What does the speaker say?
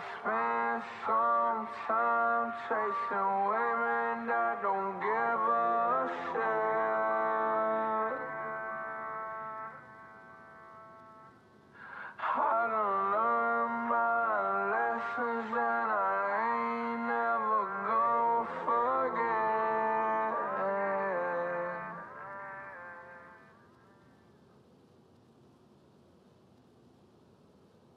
spend some time chasing women.